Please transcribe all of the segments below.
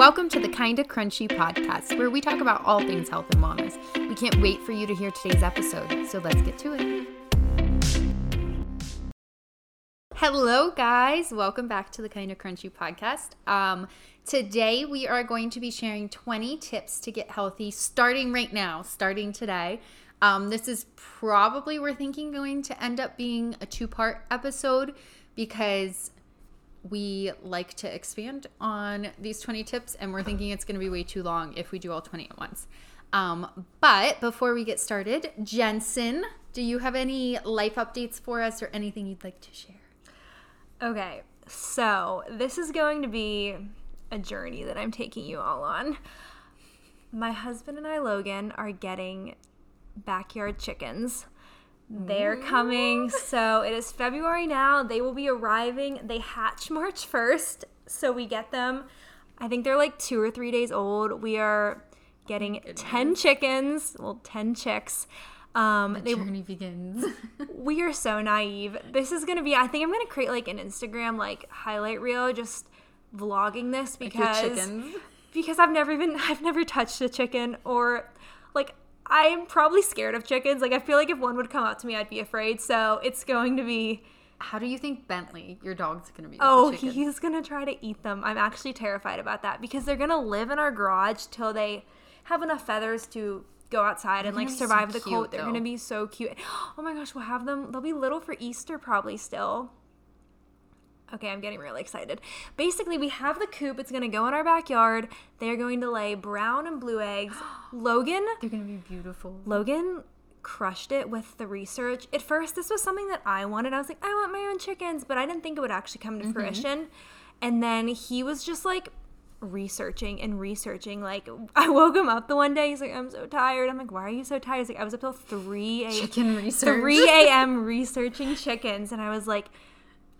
Welcome to the Kinda Krunchy podcast, where we talk about all things health and wellness. We can't wait for you to hear today's episode, so let's get to it. Hello, guys. Welcome back to the Kinda Krunchy podcast. Um, today, we are going to be sharing 20 tips to get healthy starting right now, starting today. Um, this is probably, we're thinking, going to end up being a two part episode because we like to expand on these 20 tips and we're thinking it's going to be way too long if we do all 20 at once. Um, but before we get started, Jensen, do you have any life updates for us or anything you'd like to share? Okay, so this is going to be a journey that I'm taking you all on. My husband and I, Logan, are getting backyard chickens. They're coming. So it is February now. They will be arriving. They hatch March 1st. So we get them. I think they're like two or three days old. We are getting 10 chickens. Well, 10 chicks. Um, The they, journey begins. we are so naive. This is gonna be. I think I'm gonna create like an Instagram like highlight reel, just vlogging this because chickens. because I've never even I've never touched a chicken or like I'm probably scared of chickens. Like I feel like if one would come up to me, I'd be afraid. So it's going to be. How do you think Bentley, your dog's going to be? with Oh, he's gonna try to eat them. I'm actually terrified about that because they're gonna live in our garage till they have enough feathers to go outside and like gonna so survive the cold. They're though. gonna be so cute. Oh my gosh, we'll have them. They'll be little for Easter probably still. Okay, I'm getting really excited. Basically, we have the coop. It's gonna go in our backyard. They're going to lay brown and blue eggs. Logan They're going to be beautiful. Logan crushed it with the research. At first, this was something that I wanted. I was like, I want my own chickens, but I didn't think it would actually come to mm-hmm. fruition. And then he was just like researching and researching. Like, I woke him up the one day. He's like, I'm so tired. I'm like, why are you so tired? He's like, I was up till 3 a.m. Chicken research. 3 a.m. researching chickens. And I was like,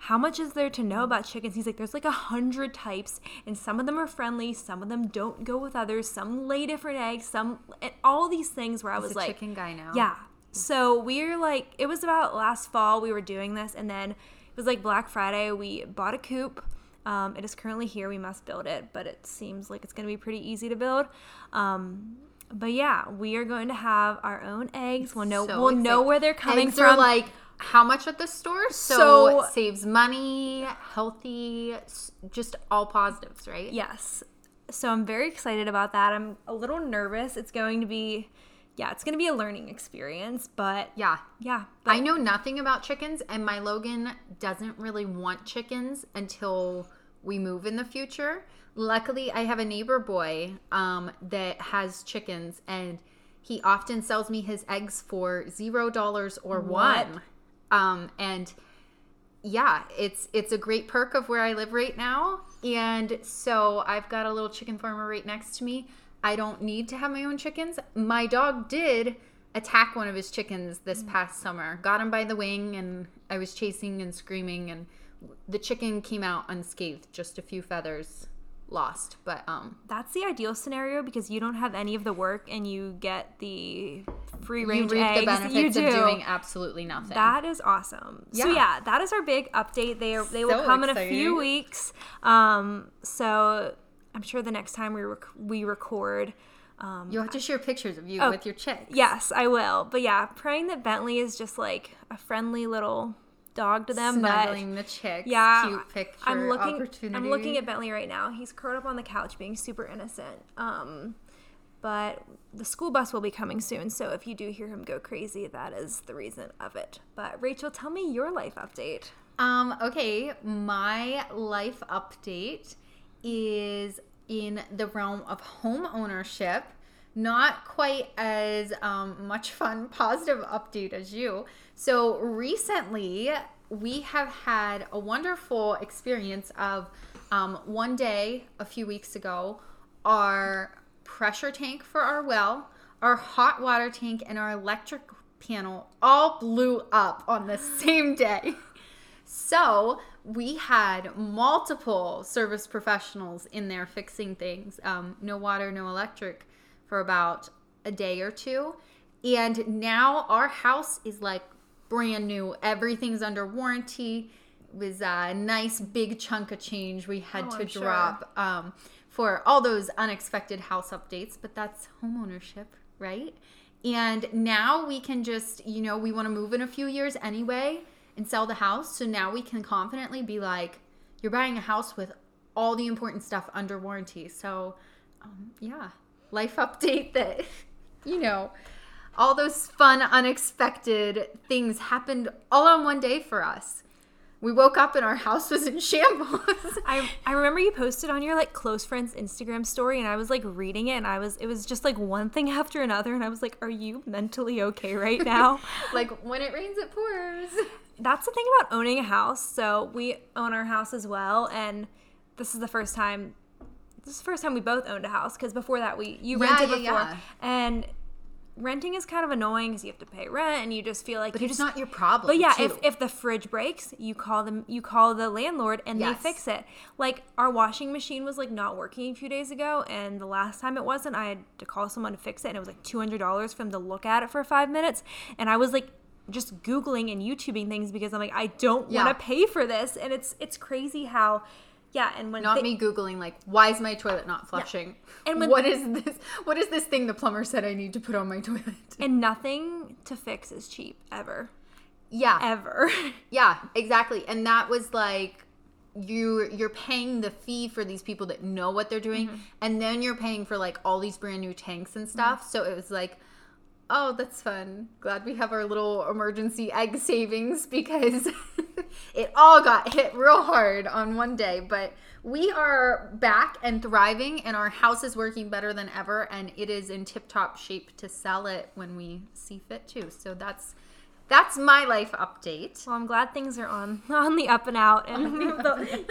how much is there to know about chickens? He's like, there's like a hundred types, and some of them are friendly, some of them don't go with others, some lay different eggs, some, all these things where I He's was a like, chicken guy now. yeah. So we're like, it was about last fall we were doing this, and then it was like Black Friday. We bought a coop. Um, it is currently here. We must build it, but it seems like it's going to be pretty easy to build. Um, but yeah, we are going to have our own eggs. We'll know. So we'll know where they're coming Eggs from. Are like how much at the store? So, So- it saves money, healthy, just all positives, right? Yes. So I'm very excited about that. I'm a little nervous. It's going to be, yeah, it's going to be a learning experience, but Yeah. yeah. But I know nothing about chickens, and my Logan doesn't really want chickens until we move in the future. Luckily, I have a neighbor boy um, that has chickens, and he often sells me his eggs for zero dollars or What? one. Um, and yeah, it's it's a great perk of where I live right now. And so I've got a little chicken farmer right next to me. I don't need to have my own chickens. My dog did attack one of his chickens this past summer. Got him by the wing and I was chasing and screaming and the chicken came out unscathed, just a few feathers lost. But um that's the ideal scenario because you don't have any of the work and you get the free you range reap eggs. the benefits you of doing absolutely nothing. That is awesome. So Yeah. yeah, that is our big update. They are, they will So come in a few weeks. Um, so I'm sure the next time we rec- we record, um, You'll have to share pictures of you Oh, with your chicks. Yes, I will. But yeah, praying that Bentley is just like a friendly little dog to them. Snuggling but the chicks. yeah, Cute picture. I'm looking. I'm looking at Bentley right now. He's curled up on the couch, being super innocent. Um, but the school bus will be coming soon, so if you do hear him go crazy, that is the reason of it. But Rachel, tell me your life update. Um, okay, my life update is in the realm of home ownership. Not quite as um, much fun, positive update as you. So, recently, we have had a wonderful experience of um, one day a few weeks ago, our pressure tank for our well, our hot water tank, and our electric panel all blew up on the same day. So we had multiple service professionals in there fixing things. Um, no water, no electric for about a day or two. And now our house is like brand new. Everything's under warranty. It was a nice big chunk of change we had Oh, to I'm sure. drop. Um, for all those unexpected house updates, but that's homeownership, right? And now we can just, you know, we want to move in a few years anyway and sell the house. So now we can confidently be like, you're buying a house with all the important stuff under warranty. So, um, yeah, life update that, you know, all those fun, unexpected things happened all on one day for us. We woke up and our house was in shambles. I, I remember you posted on your like close friends Instagram story and I was like reading it and I was it was just like one thing after another and I was like, Are you mentally okay right now? like when it rains it pours. That's the thing about owning a house. So we own our house as well and this is the first time this is the first time we both owned a house because before that we you Yeah, rented yeah, before yeah. and renting is kind of annoying because you have to pay rent and you just feel like But it's just not your problem. But yeah, too. if, if the fridge breaks, you call them you call the landlord and Yes. they fix it. Like our washing machine was like not working a few days ago and the last time it wasn't, I had to call someone to fix it and it was like two hundred dollars for them to look at it for five minutes. And I was like just Googling and YouTubing things because I'm like, I don't Yeah. want to pay for this. And it's it's crazy how yeah, and when not thi- me googling like why is my toilet not flushing? And when- what is this what is this thing the plumber said i need to put on my toilet? And nothing to fix is cheap ever. yeah. Ever. yeah exactly. And that was like you you're paying the fee for these people that know what they're doing mm-hmm. and then you're paying for like all these brand new tanks and stuff. Mm-hmm. So it was like oh that's fun glad we have our little emergency egg savings because it all got hit real hard on one day but we are back and thriving and our house is working better than ever and it is in tip top shape to sell it when we see fit too. so that's that's my life update Well, I'm glad things are on on the up and out and the,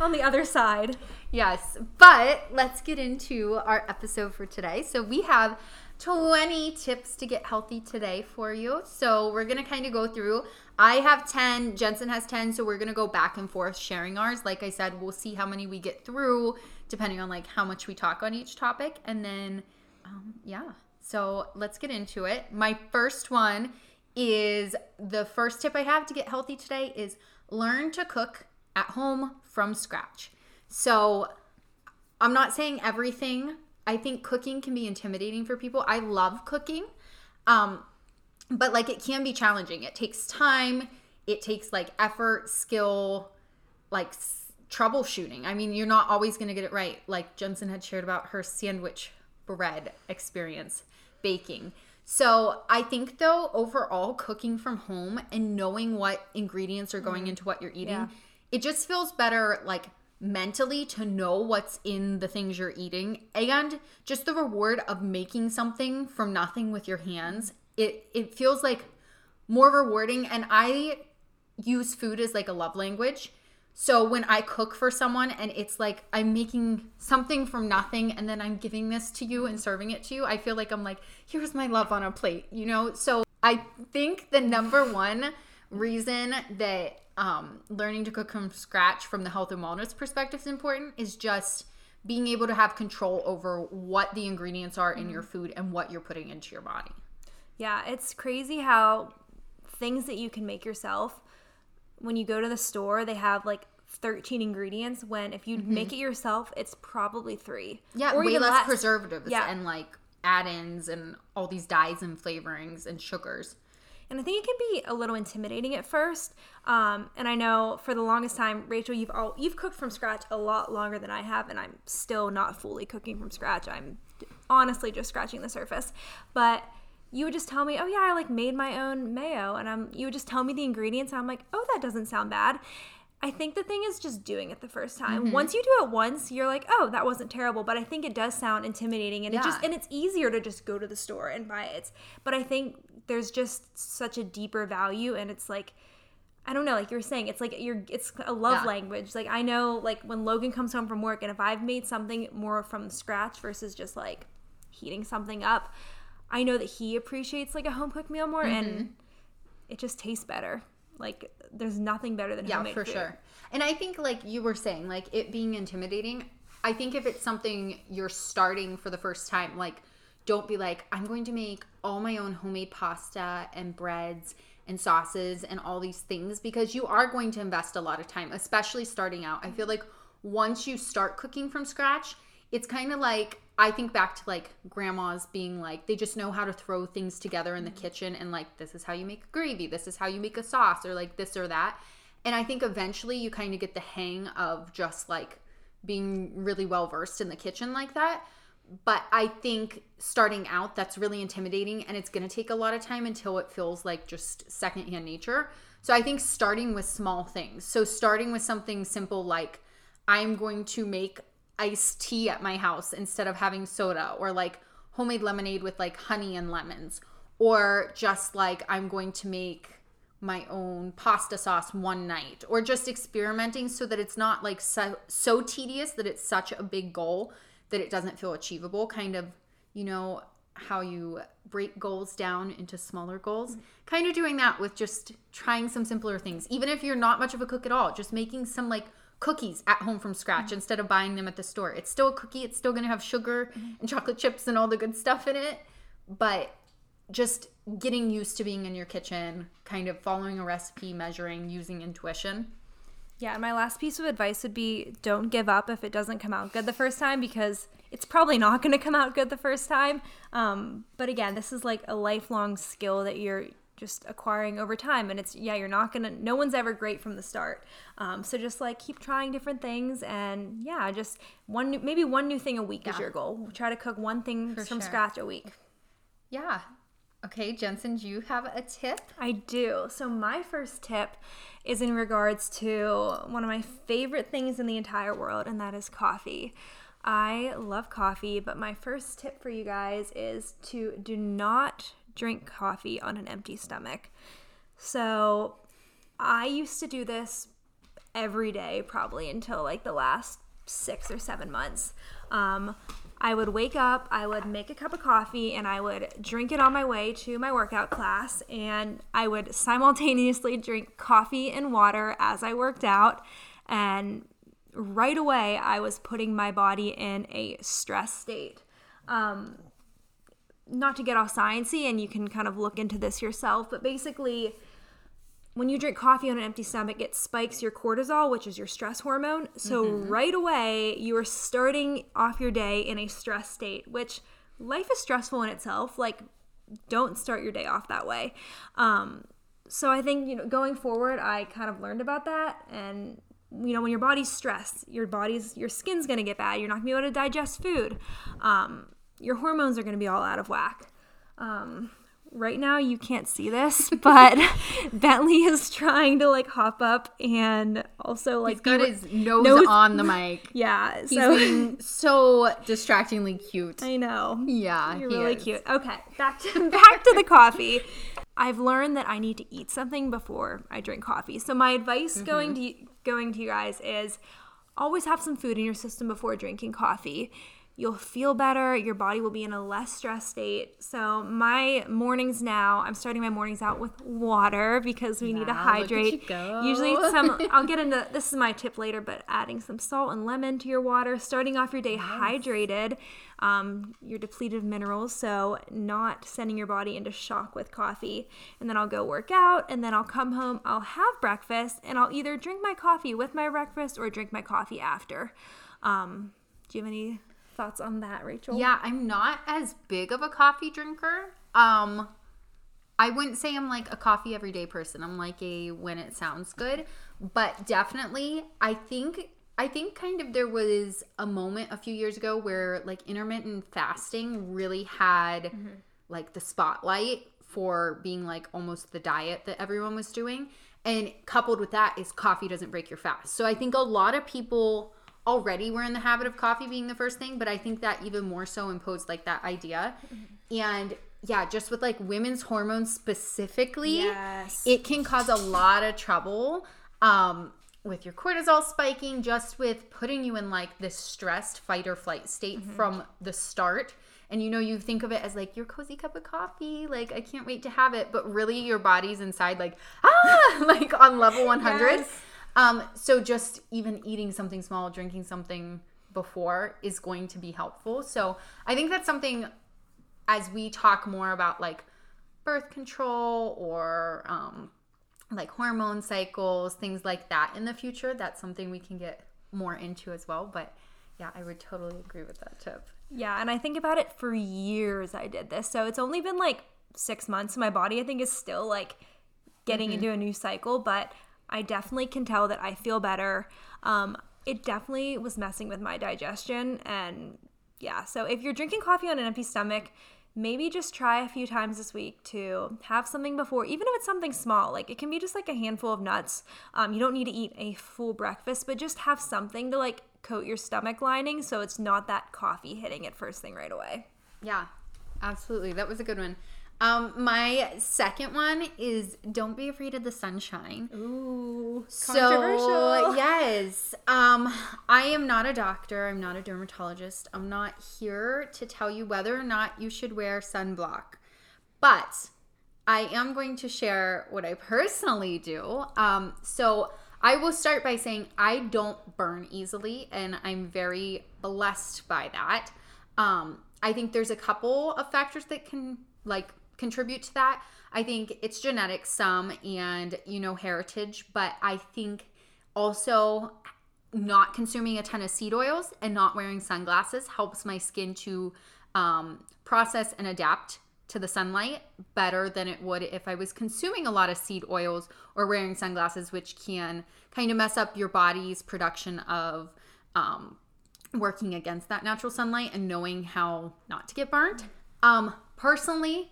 on the other side. Yes, but let's get into our episode for today. So we have 20 tips to get healthy today for you. So we're to kind of go through. I have 10, Jensen has 10, so we're to go back and forth sharing ours. Like I said, we'll see how many we get through depending on like how much we talk on each topic and then um, yeah. So let's get into it. My first one is the first tip I have to get healthy today is learn to cook at home from scratch. So I'm not saying everything. I think cooking can be intimidating for people. I love cooking. Um but like it can be challenging. It takes time, it takes like effort, skill, like s- troubleshooting. I mean, you're not always going to get it right. Like Jensen had shared about her sandwich bread experience baking. So, I think though overall cooking from home and knowing what ingredients are going into what you're eating, Yeah. it just feels better like mentally to know what's in the things you're eating and just the reward of making something from nothing with your hands. It it feels like more rewarding and I use food as like a love language. So when I cook for someone and it's like I'm making something from nothing and then I'm giving this to you and serving it to you, I feel like I'm like, here's my love on a plate, you know? So I think the number one reason that um, learning to cook from scratch from the health and wellness perspective is important is just being able to have control over what the ingredients are in your food and what you're putting into your body. Yeah, it's crazy how things that you can make yourself when you go to the store, they have like 13 ingredients when if you make it yourself, it's probably 3. Mm-hmm. Yeah, or way less, less. preservatives Yeah. and like add-ins and all these dyes and flavorings and sugars. And I think it can be a little intimidating at first. Um, and I know for the longest time, Rachel, you've all you've cooked from scratch a lot longer than I have, and I'm still not fully cooking from scratch. I'm honestly just scratching the surface. But you would just tell me, "Oh yeah, I like made my own mayo," and I'm you would just tell me the ingredients, and I'm like, "Oh, that doesn't sound bad." I think the thing is just doing it the first time. Mm-hmm. Once you do it once, you're like, "Oh, that wasn't terrible," but I think it does sound intimidating, and it just and it's easier to just go to the store and buy it. But I think there's just such a deeper value, and it's like. I don't know, like you were saying, it's like you're it's a love Yeah. language. Like I know like when Logan comes home from work and if I've made something more from scratch versus just like heating something up, I know that he appreciates like a home cooked meal more Mm-hmm. and it just tastes better. Like there's nothing better than Yeah, for food. sure. And I think like you were saying, like it being intimidating, I think if it's something you're starting for the first time, like don't be like, I'm going to make all my own homemade pasta and breads and sauces and all these things because you are going to invest a lot of time, especially starting out. I feel like once you start cooking from scratch, it's kind of like I think back to like grandmas being like they just know how to throw things together in the mm-hmm. kitchen and like this is how you make a gravy, this is how you make a sauce or like this or that. And I think eventually you kind of get the hang of just like being really well versed in the kitchen like that. But I think starting out that's really intimidating and it's going to take a lot of time until it feels like just secondhand nature. So I think starting with small things. So starting with something simple like I'm going to make iced tea at my house instead of having soda or like homemade lemonade with like honey and lemons. Or just like I'm going to make my own pasta sauce one night. Or just experimenting so that it's not like so, so tedious that it's such a big goal that it doesn't feel achievable. Kind of you know how you break goals down into smaller goals. Kind of doing that with just trying some simpler things. Even if you're not much of a cook at all just making some like cookies at home from scratch mm-hmm. instead of buying them at the store. It's still a cookie, it's still going to have sugar mm-hmm. and chocolate chips and all the good stuff in it, but just getting used to being in your kitchen, kind of following a recipe, measuring, using intuition. Yeah, my last piece of advice would be don't give up if it doesn't come out good the first time because it's probably not going to come out good the first time. Um, but again, this is like a lifelong skill that you're just acquiring over time and it's yeah you're not gonna no one's ever great from the start. Um, so just like keep trying different things and yeah just one new, maybe one new thing a week yeah. is your goal. Try to cook one thing For from sure. scratch a week. Yeah. Okay jensen do you have a tip? I do. So my first tip is in regards to one of my favorite things in the entire world and that is coffee. I love coffee, but my first tip for you guys is to do not drink coffee on an empty stomach. So I used to do this every day, probably until like the last six or seven months. Um, I would wake up, I would make a cup of coffee, and I would drink it on my way to my workout class. And I would simultaneously drink coffee and water as I worked out. And right away, I was putting my body in a stress state. Um, not to get all sciencey and you can kind of look into this yourself, but basically when you drink coffee on an empty stomach, it spikes your cortisol, which is your stress hormone. So mm-hmm. right away, you are starting off your day in a stress state, which life is stressful in itself. Like, don't start your day off that way. Um, so I think you know, going forward, I kind of learned about that, and you know, when your body's stressed, your body's your skin's gonna get bad. You're not gonna be able to digest food. Um, your hormones are going to be all out of whack. Um, right now you can't see this, but Bentley is trying to like hop up and also like he's got his nose, nose, on the mic. Yeah, he's so being so distractingly cute. I know. Yeah, you're really is. cute. Okay, back to back to the coffee. I've learned that I need to eat something before I drink coffee. So my advice mm-hmm. going to going to you guys is always have some food in your system before drinking coffee you'll feel better your body will be in a less stressed state. So my mornings now i'm starting my mornings out with water because we wow, need to hydrate. usually some i'll get into this is my tip later but adding some salt and lemon to your water starting off your day hydrated. Um, your depleted of minerals so not sending your body into shock with coffee. And then i'll go work out and then i'll come home i'll have breakfast and i'll either drink my coffee with my breakfast or drink my coffee after. Um, do you have any thoughts on that, Rachel? Yeah, I'm not as big of a coffee drinker. Um I wouldn't say I'm like a coffee everyday person. I'm like a when it sounds good, but definitely I think I think kind of there was a moment a few years ago where like intermittent fasting really had mm-hmm. like the spotlight for being like almost the diet that everyone was doing. And coupled with that is coffee doesn't break your fast. So I think a lot of people already were in the habit of coffee being the first thing, but I think that even more so imposed like that idea. Mm-hmm. And yeah, just with like women's hormones specifically, yes. it can cause a lot of trouble. Um, with your cortisol spiking, just with putting you in like this stressed fight or flight state mm-hmm. from the start. And you know, you think of it as like your cozy cup of coffee, like I can't wait to have it, but really your body's inside like ah, like on level 100. Yes. Um, so just even eating something small, drinking something before is going to be helpful. So I think that's something as we talk more about like birth control or um, like hormone cycles, things like that in the future, that's something we can get more into as well. But Yeah, I would totally agree with that tip. Yeah, and I think about it for years I did this. So it's only been like six months. My body, I think, is still like getting Mm-hmm. into a new cycle, but I definitely can tell that I feel better. Um, it definitely was messing with my digestion. And yeah, so if you're drinking coffee on an empty stomach, maybe just try a few times this week to have something before, even if it's something small. Like it can be just like a handful of nuts. Um, you don't need to eat a full breakfast, but just have something to like coat your stomach lining so it's not that coffee hitting it first thing right away. Yeah, absolutely. That was a good one. Um, my second one is don't be afraid of the sunshine. Ooh, So yes, um, I am not a doctor. I'm not a dermatologist. I'm not here to tell you whether or not you should wear sunblock, but I am going to share what I personally do. Um, so I will start by saying I don't burn easily, and I'm very blessed by that. Um, I think there's a couple of factors that can like contribute to that. I think it's genetics, some, and you know, heritage, but I think also not consuming a ton of seed oils and not wearing sunglasses helps my skin to um, process and adapt to the sunlight better than it would if I was consuming a lot of seed oils or wearing sunglasses, which can kind of mess up your body's production of um, working against that natural sunlight and knowing how not to get burnt. Um, personally,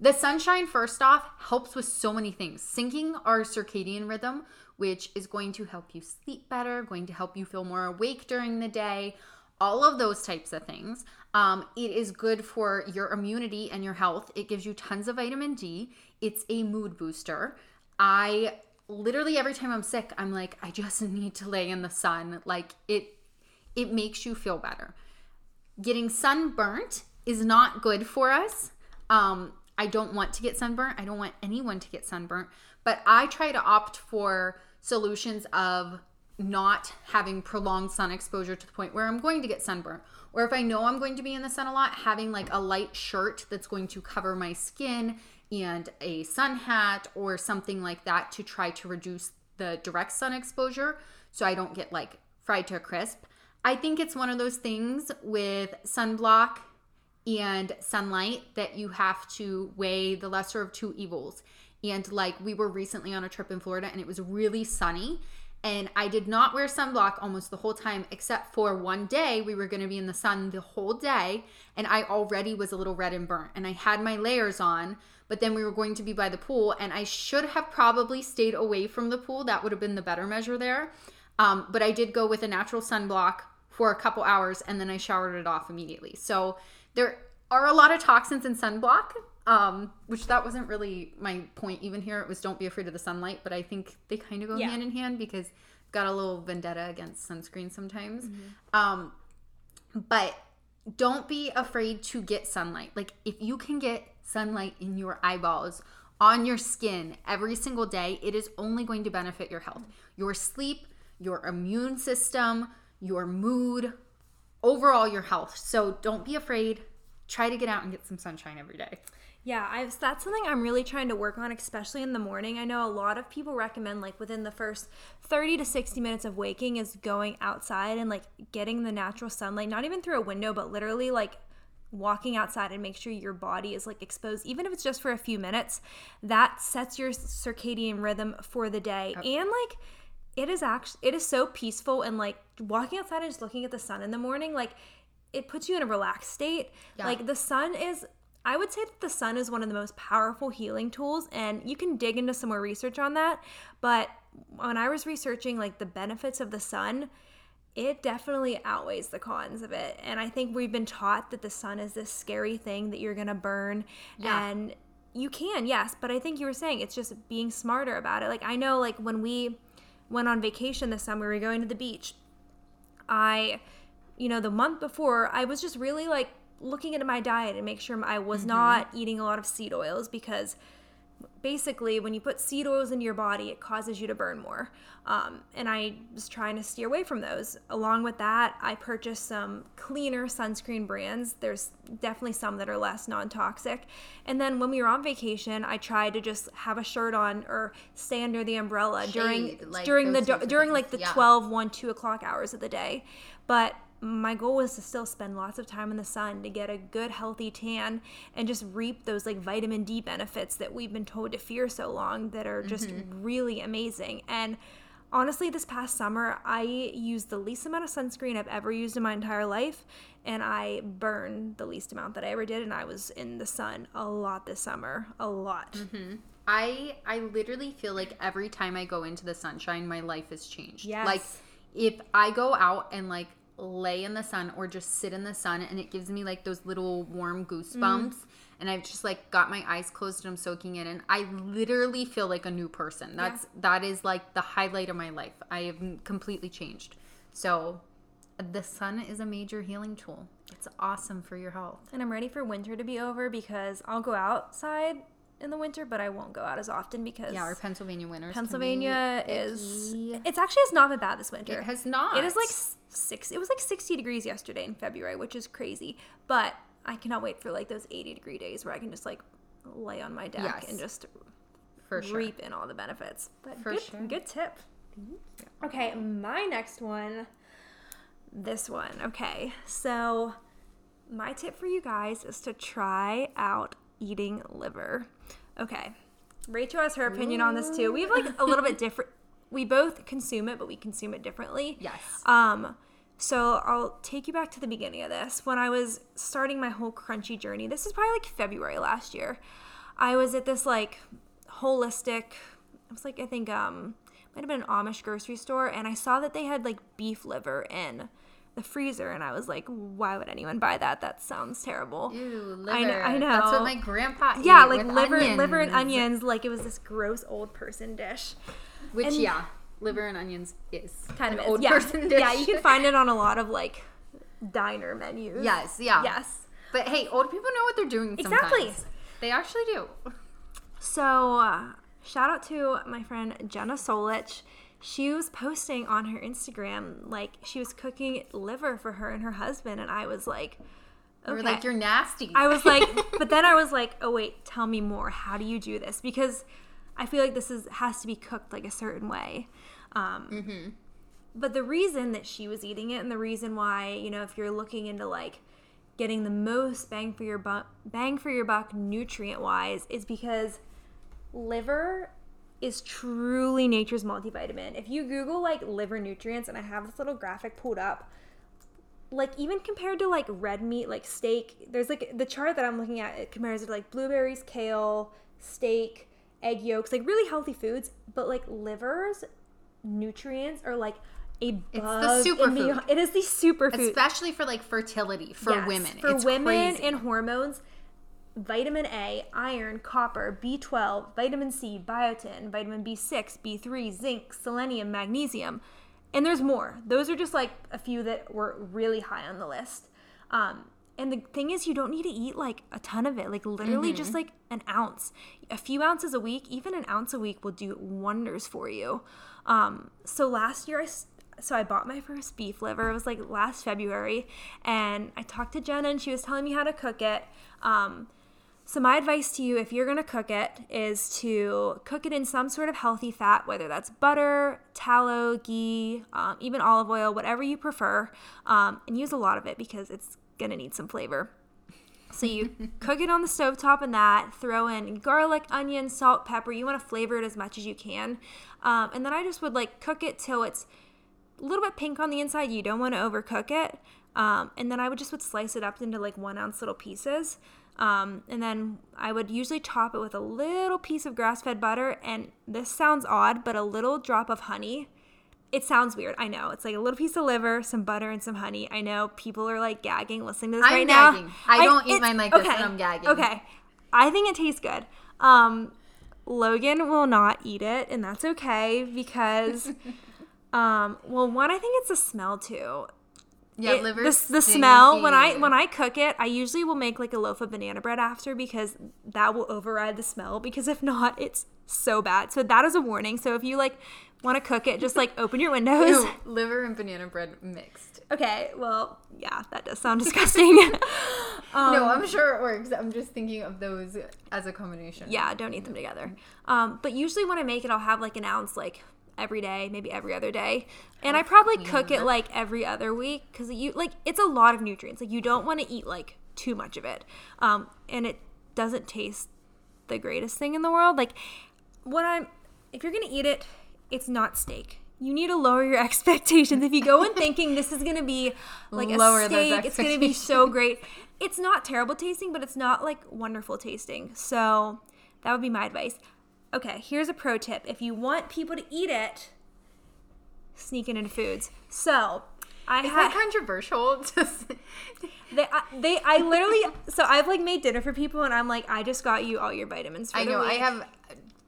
the sunshine, first off, helps with so many things. Syncing our circadian rhythm, which is going to help you sleep better, going to help you feel more awake during the day, all of those types of things. Um, it is good for your immunity and your health. It gives you tons of vitamin D. It's a mood booster. I literally every time I'm sick, I'm like, I just need to lay in the sun. Like it it makes you feel better. Getting sunburnt is not good for us. Um, I don't want to get sunburnt. I don't want anyone to get sunburnt. But I try to opt for solutions of not having prolonged sun exposure to the point where I'm going to get sunburnt. Or if I know I'm going to be in the sun a lot, having like a light shirt that's going to cover my skin and a sun hat or something like that to try to reduce the direct sun exposure so I don't get like fried to a crisp. I think it's one of those things with sunblock and sunlight that you have to weigh the lesser of two evils. And like we were recently on a trip in Florida and it was really sunny and I did not wear sunblock almost the whole time except for one day we were going to be in the sun the whole day and I already was a little red and burnt and I had my layers on but then we were going to be by the pool and I should have probably stayed away from the pool. That would have been the better measure there. Um, but I did go with a natural sunblock for a couple hours and then I showered it off immediately. So there are a lot of toxins in sunblock um, which that wasn't really my point even here. It was don't be afraid of the sunlight, but I think they kind of go Yeah. hand in hand because I've got a little vendetta against sunscreen sometimes. Um, but don't be afraid to get sunlight. Like if you can get sunlight in your eyeballs, on your skin every single day, it is only going to benefit your health, your sleep, your immune system, your mood, overall your health. So don't be afraid. Try to get out and get some sunshine every day. Yeah, I've, that's something I'm really trying to work on, especially in the morning. I know a lot of people recommend, like, within the first 30 to 60 minutes of waking, is going outside and, like, getting the natural sunlight, not even through a window, but literally, like, walking outside and make sure your body is, like, exposed, even if it's just for a few minutes. That sets your circadian rhythm for the day. And, like, it is actually, it is so peaceful and, like, walking outside and just looking at the sun in the morning, like, it puts you in a relaxed state. Yeah. Like, the sun is I would say that the sun is one of the most powerful healing tools, and you can dig into some more research on that. But when I was researching like the benefits of the sun, it definitely outweighs the cons of it. And I think we've been taught that the sun is this scary thing that you're gonna burn, Yeah. and you can, yes. But I think you were saying it's just being smarter about it. Like I know, like when we went on vacation this summer, we were going to the beach. I, you know, the month before, I was just really like looking into my diet and make sure I was not eating a lot of seed oils because basically when you put seed oils into your body it causes you to burn more. Um, and i was trying to steer away from those. Along with that i purchased some cleaner sunscreen brands. There's definitely some that are less non-toxic. And then when we were on vacation i tried to just have a shirt on or stay under the umbrella during like during the those types of during like the yeah. 12 1 2 o'clock hours of the day. But my goal was to still spend lots of time in the sun to get a good healthy tan and just reap those like vitamin D benefits that we've been told to fear so long that are just mm-hmm. really amazing. And honestly, this past summer, I used the least amount of sunscreen I've ever used in my entire life, and I burned the least amount that I ever did. And I was in the sun a lot this summer, a lot. Mm-hmm. I I literally feel like every time I go into the sunshine, my life has changed. Yes. Like if I go out and like lay in the sun or just sit in the sun and it gives me like those little warm goosebumps mm-hmm. and I've just like got my eyes closed and I'm soaking it in. I literally feel like a new person. That's that is like the highlight of my life. I have completely changed. So the sun is a major healing tool. It's awesome for your health. And I'm ready for winter to be over because I'll go outside in the winter, but I won't go out as often because Yeah, our Pennsylvania winters. Pennsylvania is. icky. It's actually it's not been bad this winter. It has not. It is like six. It was like sixty degrees yesterday in February, which is crazy. But I cannot wait for like those eighty degree days where I can just like lay on my deck Yes. and just for sure. reap in all the benefits. But For good, sure. good tip. Okay, my next one. This one. Okay, so my tip for you guys is to try out eating liver. Okay, Rachel has her opinion on this too. We have like a little bit different. We both consume it, but we consume it differently. Yes. Um, so I'll take you back to the beginning of this. When I was starting my whole crunchy journey, this is probably like February last year. I was at this like holistic. It was like I think um might have been an Amish grocery store, and I saw that they had like beef liver in the freezer, and I was like, why would anyone buy that? That sounds terrible. Ew, liver. I know- I That's know. what my grandpa yeah, like liver, liver and onions. onions. Like it was this gross old person dish. Which And- yeah, liver and onions is Kind an of old yeah. person dish. Yeah, you can find it on a lot of like diner menus. Yes, yeah. Yes. But hey, old people know what they're doing. Exactly. They actually do. So, uh, shout out to my friend Jenna Solich. She was posting on her Instagram, like, she was cooking liver for her and her husband. And I was like, okay. We're like you're nasty. I was like, but then I was like, oh, wait, tell me more. How do you do this? Because I feel like this is has to be cooked like a certain way. Um, Mm-hmm. But the reason that she was eating it, and the reason why, you know, if you're looking into like getting the most bang for your buck, bang for your buck, nutrient wise, is because liver is truly nature's multivitamin. If you Google like liver nutrients, and I have this little graphic pulled up, like even compared to like red meat, like steak, there's like the chart that I'm looking at. It compares it to like blueberries, kale, steak, egg yolks, like really healthy foods. But like livers, nutrients are like a the buzz superfood. It is the superfood. Especially for like fertility for Yes, women. For It's women crazy. and hormones, vitamin A, iron, copper, B12, vitamin C, biotin, vitamin B6, B3, zinc, selenium, magnesium. And there's more. Those are just like a few that were really high on the list. Um, and the thing is, you don't need to eat like a ton of it, like literally just like an ounce. A few ounces a week, even an ounce a week will do wonders for you. Um, so last year, I so I bought my first beef liver. It was like last February, and I talked to Jenna, and she was telling me how to cook it. Um, so my advice to you, if you're gonna cook it, is to cook it in some sort of healthy fat, whether that's butter, tallow, ghee, um, even olive oil, whatever you prefer, um, and use a lot of it because it's gonna need some flavor. So you cook it on the stove top and that, throw in garlic, onion, salt, pepper. You want to flavor it as much as you can. Um, and then I just would like cook it till it's a little bit pink on the inside. You don't want to overcook it. Um, and then I would just would slice it up into like one ounce little pieces. Um, and then I would usually top it with a little piece of grass fed butter. And this sounds odd, but a little drop of honey. It sounds weird. I know. It's like a little piece of liver, some butter, and some honey. I know people are like gagging listening to this I'm right now. gagging. I don't eat mine like this and I'm gagging. Okay. I think it tastes good. Um, Logan will not eat it, and that's okay because, um, well, one, I think it's the smell too. Yeah, It- liver. the, the smell when I when I cook it, I usually will make like a loaf of banana bread after because that will override the smell. Because if not, it's so bad. So that is a warning. So if you like want to cook it, just like open your windows. Ew, liver and banana bread mixed. Okay, well, yeah, that does sound disgusting. um, no, I'm sure it works. I'm just thinking of those as a combination. yeah, don't eat them together. Um, but usually when I make it, I'll have like an ounce like every day, maybe every other day. And I probably cook it like every other week cuz you like it's a lot of nutrients. Like you don't want to eat like too much of it. Um and it doesn't taste the greatest thing in the world. Like what I'm if you're going to eat it, it's not steak. You need to lower your expectations. If you go in thinking this is going to be like Lower a steak, it's going to be so great. It's not terrible tasting, but it's not like wonderful tasting. So that would be my advice. Okay, here's a pro tip. If you want people to eat it, sneak it into foods. So I Is had that controversial? they, I, they I literally so I've like made dinner for people and I'm like I just got you all your vitamins. For I know. I have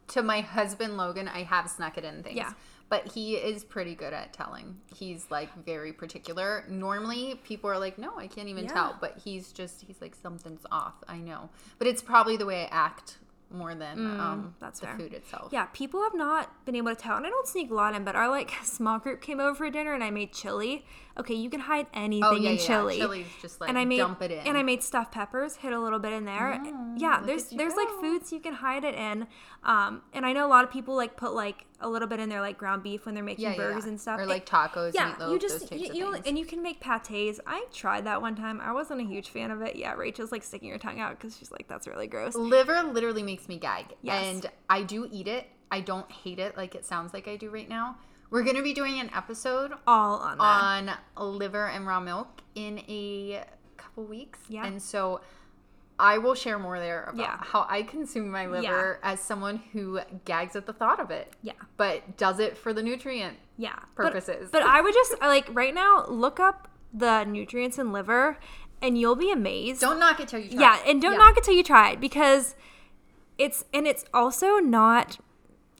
to my husband Logan. I have snuck it in things. Yeah. But he is pretty good at telling. He's like very particular. Normally, people are like, "No, I can't even Yeah. tell." But he's just he's like something's off. I know, but it's probably the way I act more than um, Mm, that's the fair. food itself. Yeah, people have not been able to tell, and I don't sneak a lot in, but our like small group came over for dinner, and I made chili. Okay, you can hide anything Oh yeah, in yeah. chili. Chili's just like and I made dump it in. and I made stuffed peppers, hit a little bit in there. yeah, look there's there's like foods you can hide it in. Um, and I know a lot of people like put like a little bit in there, like ground beef when they're making yeah, burgers yeah. and stuff. or like tacos. yeah, meatloaf, you just you, you and you can make pates. I tried that one time. I wasn't a huge fan of it. Yeah, Rachel's like sticking her tongue out because she's like, "That's really gross." Liver literally makes me gag. Yes. And I do eat it. I don't hate it like it sounds like I do right now. We're to be doing an episode All on that. on liver and raw milk in a couple weeks. Yeah. And so I will share more there about Yeah. how I consume my liver as someone who gags at the thought of it, yeah. but does it for the nutrient. yeah purposes. But, but I would just like right now look up the nutrients in liver, and you'll be amazed. Don't knock it till you try. yeah, and don't Yeah. knock it till you try it because it's and it's also not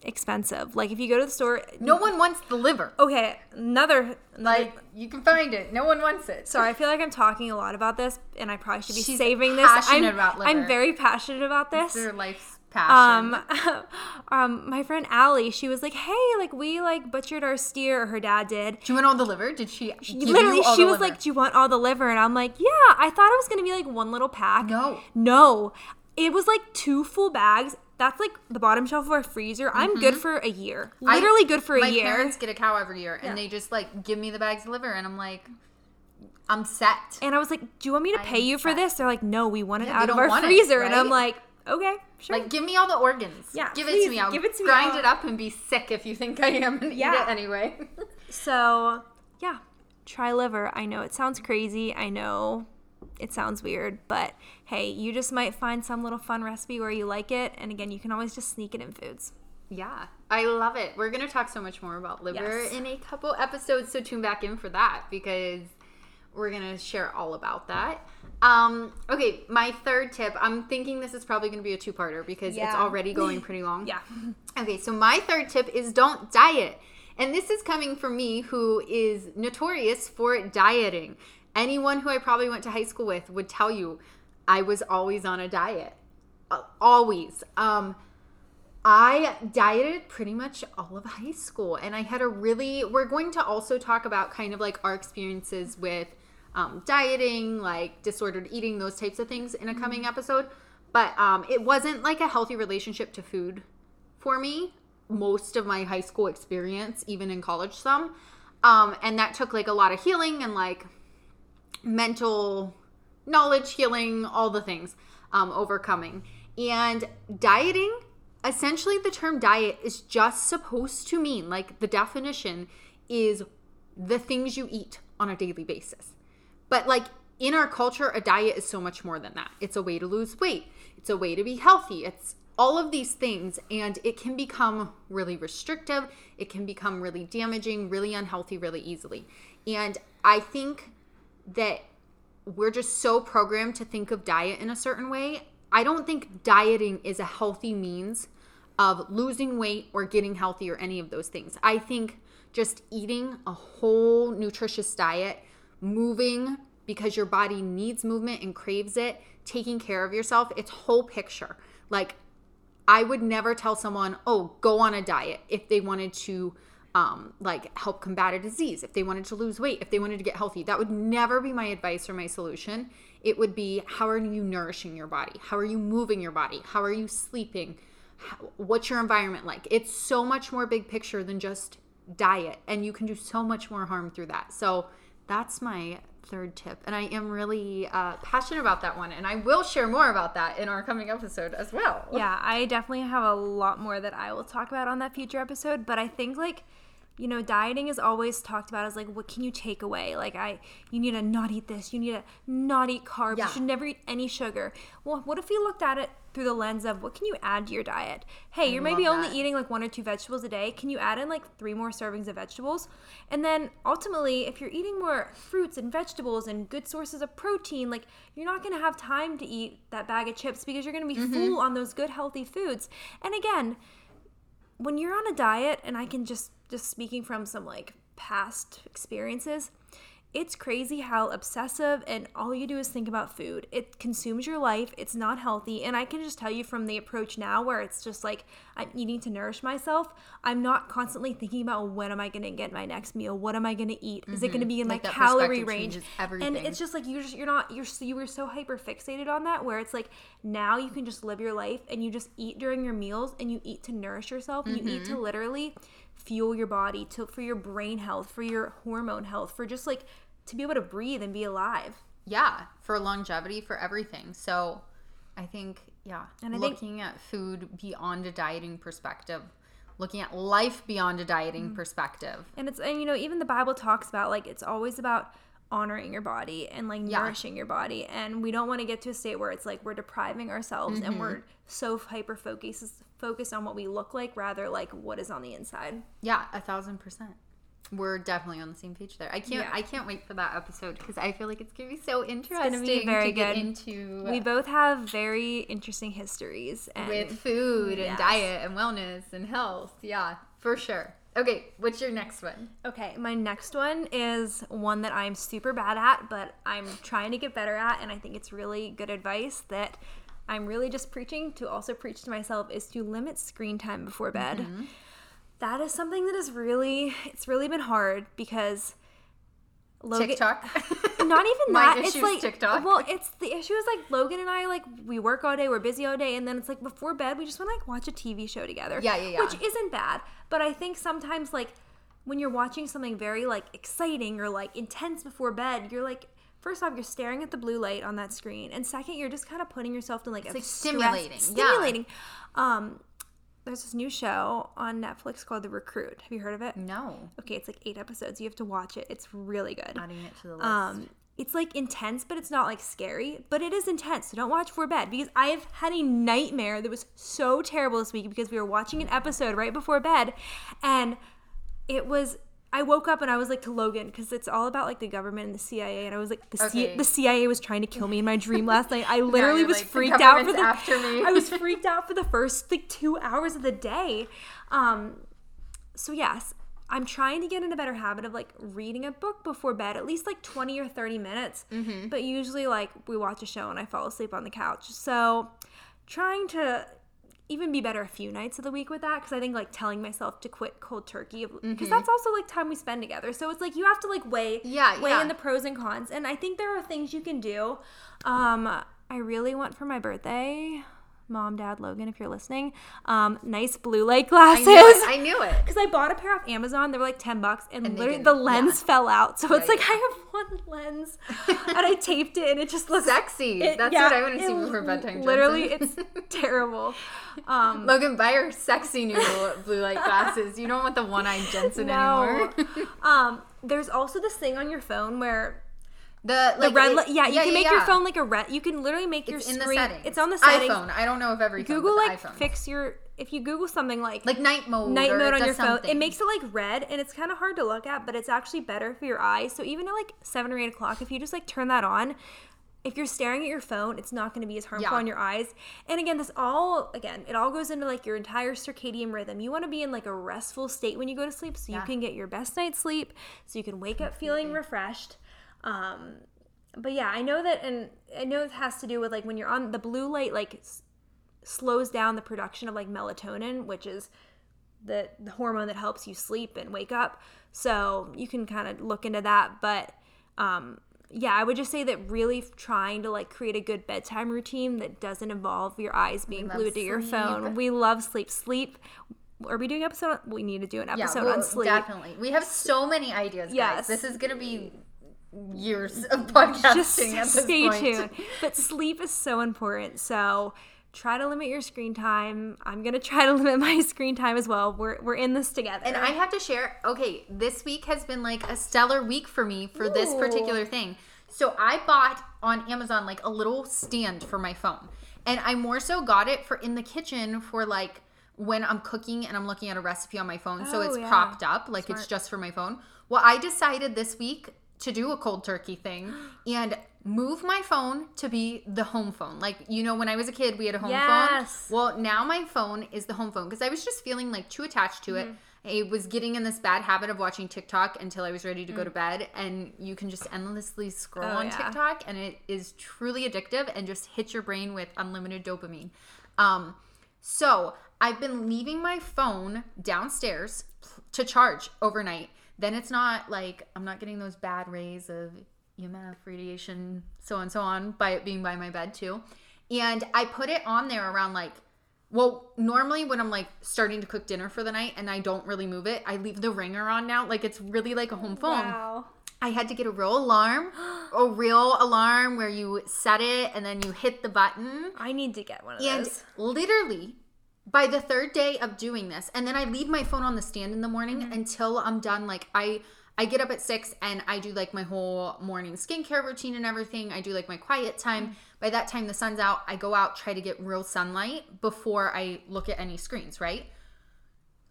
expensive. Like if you go to the store, No one wants the liver. okay, another another. Like you can find it. No one wants it. Sorry, I feel like I'm talking a lot about this, and I probably should be She's saving this. I'm, passionate about liver. I'm very passionate about this. Their life's passion. Um, um, my friend Allie, she was like, "Hey, like we like butchered our steer, or her dad did." Do you want all the liver? Did she? you Literally, all she was liver? like, "Do you want all the liver?" And I'm like, "Yeah." I thought it was gonna be like one little pack. No. no, it was like two full bags. That's like the bottom shelf of our freezer. I'm good for a year. Mm-hmm. I- Literally good for a my year. My parents get a cow every year, and Yeah. they just like give me the bags of liver, and I'm like, I'm set. and I was like, "Do you want me to I pay you for this?" They're like, "No, we want it Yeah, out of our want it, freezer." And I'm like, "Okay, sure." Like, give me all the organs. Yeah, give it to me. I'll give it to me grind it up and be sick if you think I am, and eat Yeah. it anyway. So, yeah, try liver. I know it sounds crazy. I know it sounds weird, but hey, you just might find some little fun recipe where you like it. And again, you can always just sneak it in foods. yeah, I love it. We're gonna talk so much more about liver Yes. in a couple episodes, so tune back in for that because we're gonna share all about that. Um, okay, my third tip. I'm thinking this is probably gonna be a two-parter because it's already going pretty long. Yeah. Okay, so my third tip is don't diet. And this is coming from me who is notorious for dieting. Anyone who I probably went to high school with would tell you I was always on a diet. Always. Um I dieted pretty much all of high school and I had a really we're going to also talk about kind of like our experiences with um, dieting, like disordered eating, those types of things in a coming episode. But um, it wasn't like a healthy relationship to food for me most of my high school experience, even in college, some. Um, and that took like a lot of healing and like mental knowledge, healing, all the things, um, overcoming. And dieting, essentially, the term diet is just supposed to mean like the definition is the things you eat on a daily basis. But like in our culture, a diet is so much more than that. It's a way to lose weight, it's a way to be healthy. It's all of these things, and it can become really restrictive. It can become really damaging, really unhealthy, really easily. And I think that we're just so programmed to think of diet in a certain way. I don't think dieting is a healthy means of losing weight or getting healthy or any of those things. I think just eating a whole nutritious diet, moving because your body needs movement and craves it, taking care of yourself, it's whole picture. Like I would never tell someone, "Oh, go on a diet" if they wanted to um, like help combat a disease, if they wanted to lose weight, if they wanted to get healthy. That would never be my advice or my solution. It would be how are you nourishing your body? How are you moving your body? How are you sleeping? What's your environment like? It's so much more big picture than just diet, and you can do so much more harm through that. So that's my third tip, and I am really uh, passionate about that one, and I will share more about that in our coming episode as well. Yeah, I definitely have a lot more that I will talk about on that future episode, but I think like you know, dieting is always talked about as like, what can you take away? Like, I, you need to not eat this, you need to not eat carbs, Yeah. you should never eat any sugar. Well, what if we looked at it through the lens of what can you add to your diet? Hey, you're maybe love only eating like one or two vegetables a day. Can you add in like three more servings of vegetables? And then ultimately, if you're eating more fruits and vegetables and good sources of protein, like you're not going to have time to eat that bag of chips because you're going to be Mm-hmm. full on those good healthy foods. And again, when you're on a diet and i can just just speaking from some like past experiences it's crazy how obsessive and all you do is think about food. It consumes your life. It's not healthy. And i can just tell you from the approach now where it's just like i'm eating to nourish myself i'm not constantly thinking about when am i going to get my next meal? What am i going to eat? Is it going to be in Like my calorie range? and it's just like you're just you're not you're so- you were so hyper fixated on that where it's like now you can just live your life and you just eat during your meals and you eat to nourish yourself and you eat Mm-hmm. to literally fuel your body to for your brain health for your hormone health for just like to be able to breathe and be alive yeah for longevity for everything so i think yeah And I think- looking at food beyond a dieting perspective looking at life beyond a dieting Mm-hmm. perspective and it's and you know even the bible talks about like it's always about honoring your body and like Yeah. nourishing your body and we don't want to get to a state where it's like we're depriving ourselves and Mm-hmm. we're so hyper focused focused on what we look like rather like what is on the inside. Yeah a thousand percent. We're definitely on the same page there. I can't Yeah. i can't wait for that episode because i feel like it's gonna be so interesting be very to get good. into we both have very interesting histories and with food and diet and wellness and health. Yeah for sure. Okay what's your next one? Okay, my next one is one that I'm super bad at, but I'm trying to get better at, and I think it's really good advice that I'm really just preaching to also preach to myself is to limit screen time before bed. Mm-hmm. That is something that is really it's really been hard because Logan, tiktok not even My that. it's like TikTok. Well, it's the issue is like Logan and I like we work all day, we're busy all day, and then it's like before bed we just want to like watch a TV show together. Yeah, yeah, yeah. Which isn't bad, but I think sometimes like when you're watching something very like exciting or like intense before bed, you're like. First off, you're staring at the blue light on that screen, and second, you're just kind of putting yourself in like a like stress- stimulating, yeah. Stimulating. Um, there's this new show on Netflix called The Recruit. Have you heard of it? no Okay, it's like eight episodes. You have to watch it. It's really good. adding it to the list Um, it's like intense, but it's not like scary. But it is intense. So don't watch before bed because I've had a nightmare that was so terrible this week because we were watching an episode right before bed, and it was. I woke up and I was like to Logan because it's all about like the government and the CIA, and I was like the C- Okay. the CIA was trying to kill me in my dream last night. I literally was like, "The freaked out for the after me." I was freaked out for the first like two hours of the day. Um, so yes i'm trying to get in a better habit of like reading a book before bed at least like 20 or 30 minutes Mm-hmm. but usually like we watch a show and i fall asleep on the couch so trying to even be better a few nights of the week with that because i think like telling myself to quit cold turkey because Mm-hmm. that's also like time we spend together so it's like you have to like weigh Yeah, weigh yeah. in the pros and cons and i think there are things you can do um i really want for my birthday mom dad logan if you're listening um nice blue light glasses. I knew it. because I bought a pair off Amazon. They were like 10 bucks and, And literally the lens yeah. fell out. So it's Yeah, like I have one lens and I taped it and it just looks Sexy. it- That's yeah, what I want to see before bedtime. Literally, it's terrible. Um, Logan, buy her sexy new blue light glasses. You don't want the one-eyed Jensen no. anymore. um, there's also this thing on your phone where the the like, red it- yeah, you can make your yeah. phone like a red. You can literally make your screen. It's in the screen. It's on the settings. iPhone. I don't know if every phone, Google the like iPhone. fix your. If you Google something like like night mode. night mode on your phone. It makes it like red and it's kind of hard to look at, but it's actually better for your eyes. So even at like seven or eight o'clock, if you just like turn that on, if you're staring at your phone, it's not going to be as harmful Yeah. on your eyes. And again, this all again, it all goes into like your entire circadian rhythm. You want to be in like a restful state when you go to sleep, so you can get your best night's sleep, so you can wake up feeling refreshed. Um, but yeah, I know that, and I know it has to do with like when you're on the blue light, like s- slows down the production of like melatonin, which is the, the hormone that helps you sleep and wake up. So you can kind of look into that. But um, yeah, I would just say that really trying to like create a good bedtime routine that doesn't involve your eyes being glued to your phone. We love sleep. Sleep. Are we doing episode? We need to do an Yeah, episode well, on sleep. definitely. We have so many ideas, Yes. This is gonna be years of podcasting Just at this stay point. tuned. But sleep is so important. So try to limit your screen time. I'm gonna try to limit my screen time as well. We're we're in this together. And I have to share, okay, this week has been like a stellar week for me for this particular thing. So I bought on Amazon like a little stand for my phone. And I more so got it for in the kitchen for like when I'm cooking and I'm looking at a recipe on my phone. so Oh, it's yeah. propped up, like it's just for my phone. Well, I decided this week to do a cold turkey thing and move my phone to be the home phone. Like, you know, when I was a kid, we had a home Yes. phone. Well, now my phone is the home phone because I was just feeling like too attached to it. I was getting in this bad habit of watching TikTok until I was ready to go to bed. And you can just endlessly scroll Oh, on yeah. TikTok, and it is truly addictive and just hits your brain with unlimited dopamine. Um, so I've been leaving my phone downstairs to charge overnight. Then it's not like I'm not getting those bad rays of EMF radiation, so on, and so on, by it being by my bed too. And I put it on there around like, well, normally when I'm like starting to cook dinner for the night and I don't really move it, I leave the ringer on now. Like it's really like a home phone. wow. I had to get a real alarm, a real alarm where you set it and then you hit the button. I need to get one of And those. literally, by the third day of doing this, and then I leave my phone on the stand in the morning Mm-hmm. until I'm done. Like I, I get up at six and I do like my whole morning skincare routine and everything. I do like my quiet time. Mm-hmm. By that time, the sun's out. I go out, try to get real sunlight before I look at any screens. Right.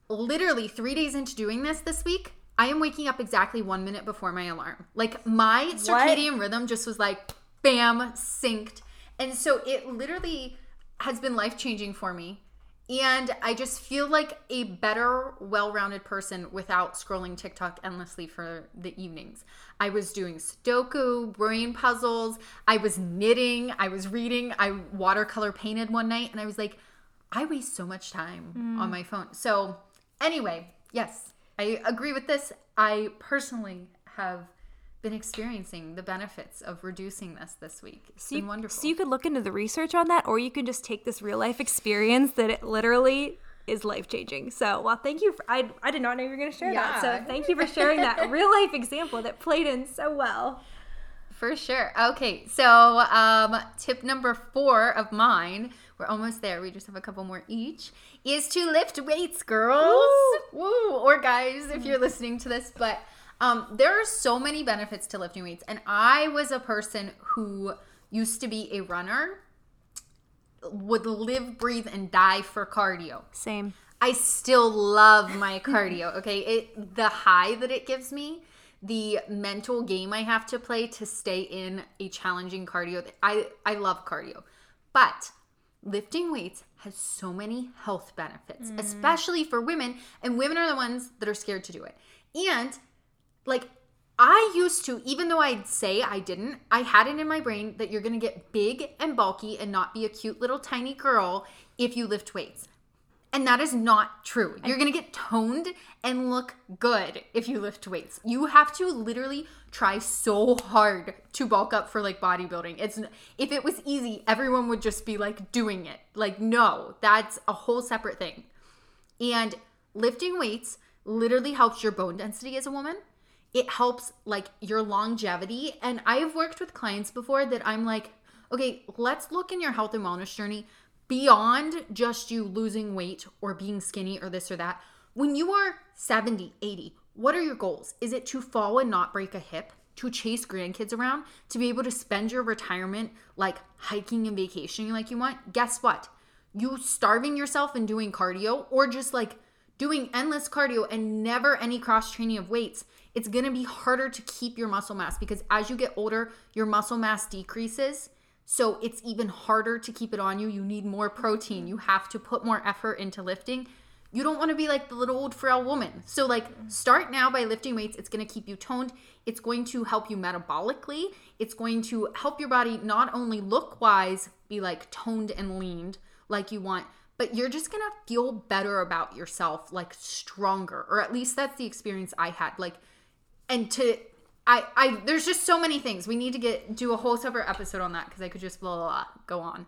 Literally three days into doing this this week, I am waking up exactly one minute before my alarm. Like my circadian rhythm just was like bam synced and so it literally has been life changing for me and i just feel like a better well-rounded person without scrolling tiktok endlessly for the evenings. I was doing sudoku brain puzzles. I was knitting. I was reading. I watercolor painted one night and i was like i waste so much time on mm. my phone. So anyway yes i agree with this. I personally have been experiencing the benefits of reducing this this week. It's So been you, wonderful. so you could look into the research on that, or you can just take this real life experience that it literally is life changing. So, well, thank you. For, I I did not know you were going to share that. So, thank you for sharing that real life example that played in so well. For sure. Okay, so um, tip number four of mine, we're almost there. We just have a couple more each, is to lift weights, girls. Woo! Or guys, if you're listening to this. But um, there are so many benefits to lifting weights. And I was a person who used to be a runner, would live, breathe, and die for cardio. Same. I still love my cardio. Okay, it the high that it gives me, the mental game I have to play to stay in a challenging cardio. I I love cardio, but lifting weights has so many health benefits, especially for women, and women are the ones that are scared to do it. And like I used to, even though I'd say I didn't, I had it in my brain that you're gonna get big and bulky and not be a cute little tiny girl if you lift weights. And that is not true. You're gonna get toned and look good if you lift weights. You have to literally try so hard to bulk up for like bodybuilding. It's if it was easy, everyone would just be like doing it. Like, no, that's a whole separate thing. And lifting weights literally helps your bone density as a woman. It helps like your longevity. And I've worked with clients before that I'm like, okay, let's look in your health and wellness journey beyond just you losing weight or being skinny or this or that. When you are 70, 80, what are your goals? Is it to fall and not break a hip? To chase grandkids around? To be able to spend your retirement like hiking and vacationing like you want? Guess what? you starving yourself and doing cardio or just like doing endless cardio and never any cross training of weights, it's going to be harder to keep your muscle mass because as you get older, your muscle mass decreases. So it's even harder to keep it on you. You need more protein. You have to put more effort into lifting. You don't want to be like the little old frail woman. So like start now by lifting weights. It's going to keep you toned. It's going to help you metabolically. It's going to help your body not only look wise, be like toned and leaned like you want, but you're just going to feel better about yourself, like stronger. Or at least that's the experience I had. Like and to I, I, there's just so many things. We need to get do a whole separate episode on that because I could just blah, blah, blah, go on.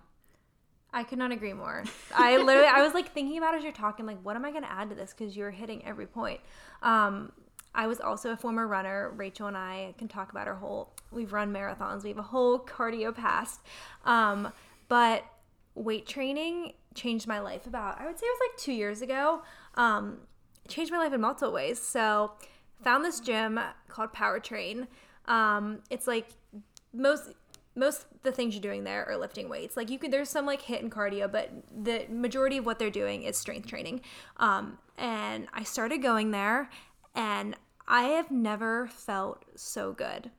I could not agree more. I literally, I was like thinking about as you're talking, like, what am I going to add to this? Because you're hitting every point. Um, I was also a former runner. Rachel and I can talk about our whole. We've run marathons. We have a whole cardio past. Um, but weight training changed my life about. I would say it was like two years ago. Um, changed my life in multiple ways. So, found this gym called Power Train. Um, it's like most most the things you're doing there are lifting weights. Like you can, there's some like HIIT and cardio, but the majority of what they're doing is strength training. Um, and I started going there, and I have never felt so good.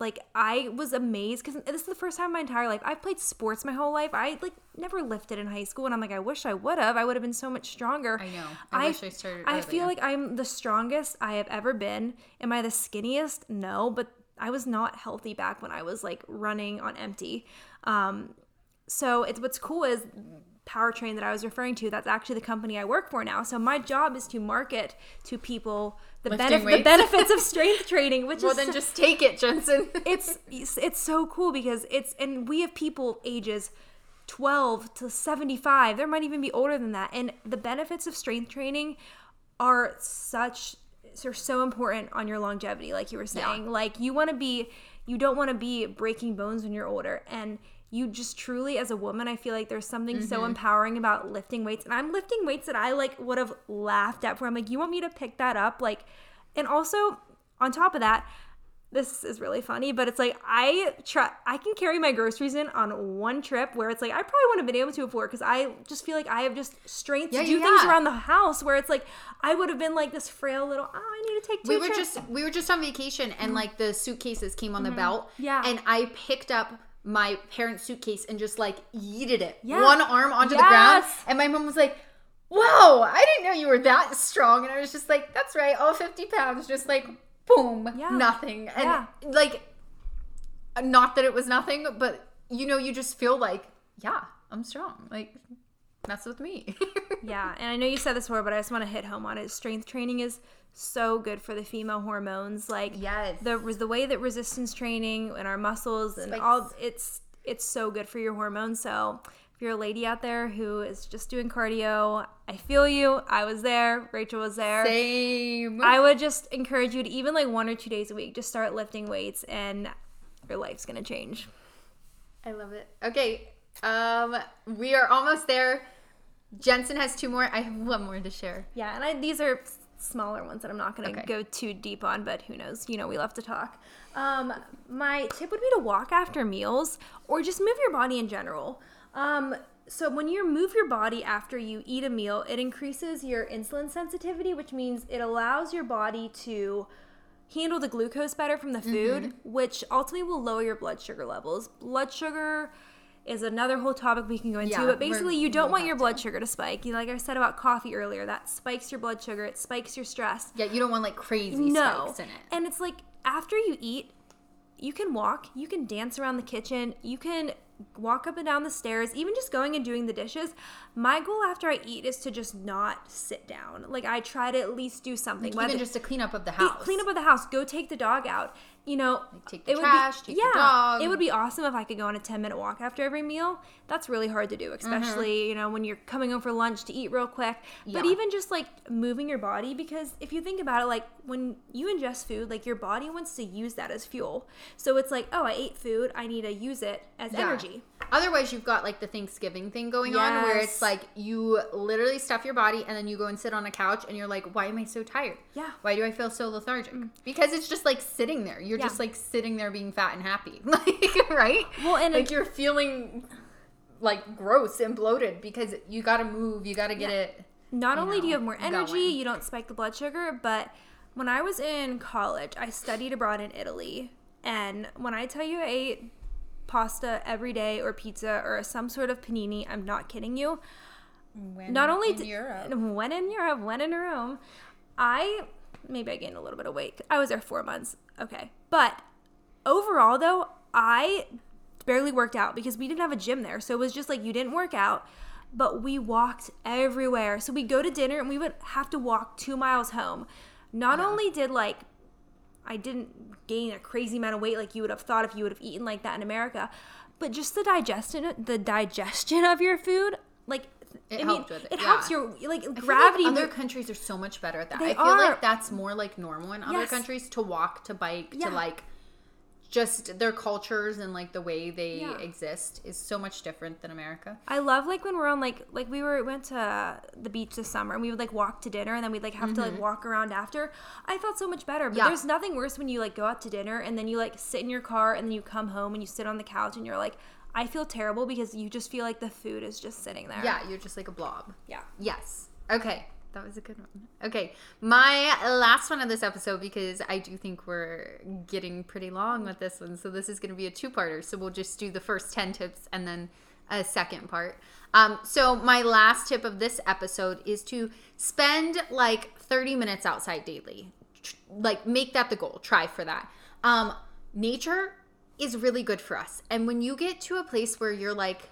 Like I was amazed because this is the first time in my entire life I've played sports my whole life. I like never lifted in high school, and I'm like, I wish I would have. I would have been so much stronger. I know. I, wish I started. I feel like I'm the strongest I have ever been. Am I the skinniest? No, but I was not healthy back when I was like running on empty. Um, so it's what's cool is Powertrain that I was referring to. That's actually the company I work for now. So my job is to market to people the, benef- the benefits of strength training. Which well, is well, then just take it, Jensen. it's it's so cool because it's and we have people ages. 12 to 75 there might even be older than that and the benefits of strength training are such are so important on your longevity like you were saying yeah. like you want to be you don't want to be breaking bones when you're older and you just truly as a woman i feel like there's something mm-hmm. so empowering about lifting weights and i'm lifting weights that i like would have laughed at for i'm like you want me to pick that up like and also on top of that this is really funny, but it's like I try I can carry my groceries in on one trip where it's like I probably wouldn't have been able to before because I just feel like I have just strength yeah, to do yeah. things around the house where it's like I would have been like this frail little oh I need to take two We were trips. just we were just on vacation and mm-hmm. like the suitcases came on mm-hmm. the belt. Yeah. And I picked up my parents' suitcase and just like yeeted it. Yeah. One arm onto yes. the ground. And my mom was like, Whoa, I didn't know you were that strong. And I was just like, That's right, all 50 pounds, just like boom, yeah. nothing. And yeah. like, not that it was nothing, but you know, you just feel like, yeah, I'm strong. Like, mess with me. yeah, and I know you said this before, but I just want to hit home on it. Strength training is so good for the female hormones. Like, yes, the the way that resistance training and our muscles and Spikes. all it's it's so good for your hormones. So if you're a lady out there who is just doing cardio, I feel you. I was there. Rachel was there. Same. I would just encourage you to even like one or two days a week, just start lifting weights and your life's gonna change. I love it. Okay. Um, we are almost there. Jensen has two more. I have one more to share. Yeah, and I, these are smaller ones that I'm not going to okay. go too deep on, but who knows? You know, we love to talk. Um, my tip would be to walk after meals or just move your body in general. Um, so when you move your body after you eat a meal, it increases your insulin sensitivity, which means it allows your body to handle the glucose better from the food, mm-hmm. which ultimately will lower your blood sugar levels. Blood sugar is another whole topic we can go into, yeah, but basically you don't want your blood to. sugar to spike. You like I said about coffee earlier, that spikes your blood sugar, it spikes your stress. Yeah, you don't want like crazy no. spikes in it. And it's like after you eat, you can walk, you can dance around the kitchen, you can walk up and down the stairs, even just going and doing the dishes. My goal after I eat is to just not sit down. Like I try to at least do something. Like even just a clean up of the house. Clean up of the house. Go take the dog out you know, like take the it trash, would be, take yeah, the dog. It would be awesome if I could go on a 10 minute walk after every meal. That's really hard to do, especially, mm-hmm. you know, when you're coming home for lunch to eat real quick. Yeah. But even just like moving your body, because if you think about it, like when you ingest food, like your body wants to use that as fuel. So it's like, oh, I ate food, I need to use it as yeah. energy. Otherwise, you've got like the Thanksgiving thing going yes. on where it's like you literally stuff your body and then you go and sit on a couch and you're like, why am I so tired? Yeah. Why do I feel so lethargic? Mm. Because it's just like sitting there. You're yeah. just like sitting there being fat and happy. Like, right? Well, and like you're feeling like gross and bloated because you got to move, you got to get yeah. it. Not only know, do you have more energy, going. you don't spike the blood sugar, but when I was in college, I studied abroad in Italy. And when I tell you I ate pasta every day or pizza or some sort of panini. I'm not kidding you. When not only in Europe. when in Europe, when in Rome, I maybe I gained a little bit of weight. I was there four months. Okay, but overall though, I barely worked out because we didn't have a gym there. So it was just like you didn't work out, but we walked everywhere. So we go to dinner and we would have to walk two miles home. Not yeah. only did like I didn't gain a crazy amount of weight like you would have thought if you would have eaten like that in America. But just the digestion, the digestion of your food, like It I helped mean, with it, it yeah. helps your like I feel like gravity. other countries are so much better at that. They I feel are. like that's more like normal in other Yes. countries to walk, to bike, Yeah. to like just their cultures and like the way they Yeah. exist is so much different than America. I love like when we're on like like we were went to the beach this summer and we would like walk to dinner and then we'd like have to like walk around after. I felt so much better. But Mm-hmm. Yeah. there's nothing worse when you like go out to dinner and then you like sit in your car and then you come home and you sit on the couch and you're like I feel terrible because you just feel like the food is just sitting there. Yeah, you're just like a blob. Yeah. Yes. Okay. That was a good one. Okay. My last one of this episode, because I do think we're getting pretty long with this one. So this is going to be a two parter. So we'll just do the first 10 tips and then a second part. Um, so my last tip of this episode is to spend like 30 minutes outside daily. Like make that the goal. Try for that. Um, nature is really good for us. And when you get to a place where you're like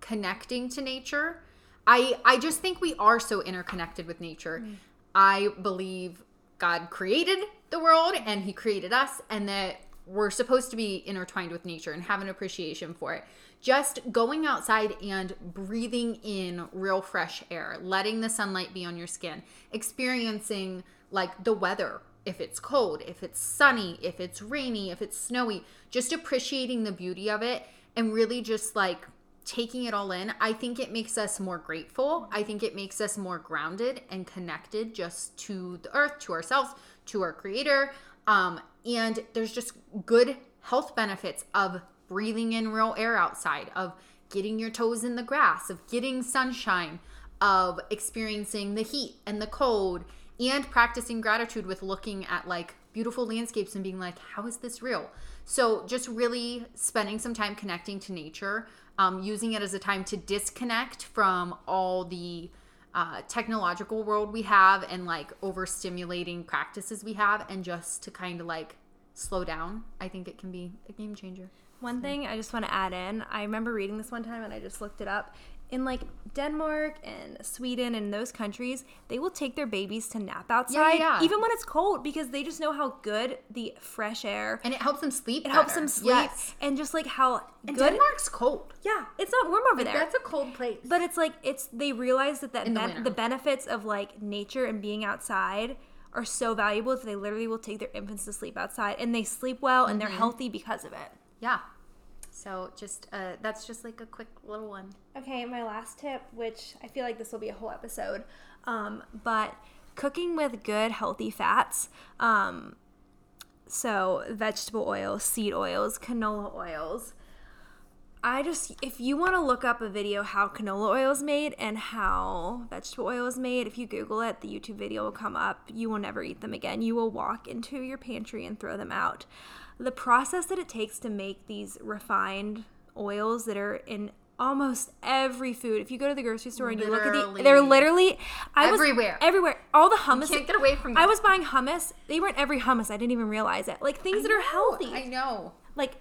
connecting to nature, I I just think we are so interconnected with nature. Mm. I believe God created the world and he created us and that we're supposed to be intertwined with nature and have an appreciation for it. Just going outside and breathing in real fresh air, letting the sunlight be on your skin, experiencing like the weather, if it's cold, if it's sunny, if it's rainy, if it's snowy, just appreciating the beauty of it and really just like taking it all in, I think it makes us more grateful. I think it makes us more grounded and connected just to the earth, to ourselves, to our creator. Um, and there's just good health benefits of breathing in real air outside, of getting your toes in the grass, of getting sunshine, of experiencing the heat and the cold, and practicing gratitude with looking at like beautiful landscapes and being like, how is this real? So, just really spending some time connecting to nature, um, using it as a time to disconnect from all the uh, technological world we have and like overstimulating practices we have, and just to kind of like slow down. I think it can be a game changer. One thing I just want to add in, I remember reading this one time and I just looked it up. In like Denmark and Sweden and those countries, they will take their babies to nap outside yeah. even when it's cold because they just know how good the fresh air And it helps them sleep. it helps them sleep Yes. and just like how And good Denmark's cold. Yeah, it's not warm over there. That's a cold place. but it's like it's they realize that, that In the the benefits of like nature and being outside are so valuable that they literally will take their infants to sleep outside and they sleep well and they're Mm-hmm. healthy because of it. yeah. So just uh, that's just like a quick little one. Okay, my last tip, which I feel like this will be a whole episode, um, but cooking with good healthy fats. Um, so vegetable oils, seed oils, canola oils. I just, if you want to look up a video how canola oil is made and how vegetable oil is made, if you Google it, the YouTube video will come up. You will never eat them again. You will walk into your pantry and throw them out. The process that it takes to make these refined oils that are in almost every food. If you go to the grocery store and you look at the, they're Literally. I was- Everywhere. everywhere. All the hummus. can't get away from I was buying hummus. They weren't every hummus. I didn't even realize it. Like things that are healthy. I know. like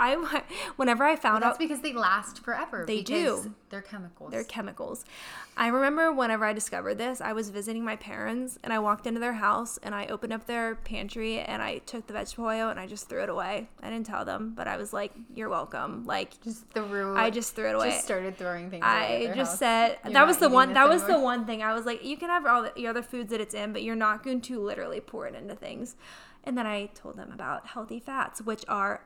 I, whenever I found That's out that's because they last forever. They because do. They're chemicals. they're chemicals. I remember whenever I discovered this, I was visiting my parents and I walked into their house and I opened up their pantry and I took the vegetable oil and I just threw it away. I didn't tell them, but I was like, "You're welcome." Like just threw. I just threw it away. just started throwing things. away I just house. said You're that was the one that was the one thing I was like you can have all the other foods that it's in but you're not going to literally pour it into things. And then I told them about healthy fats which are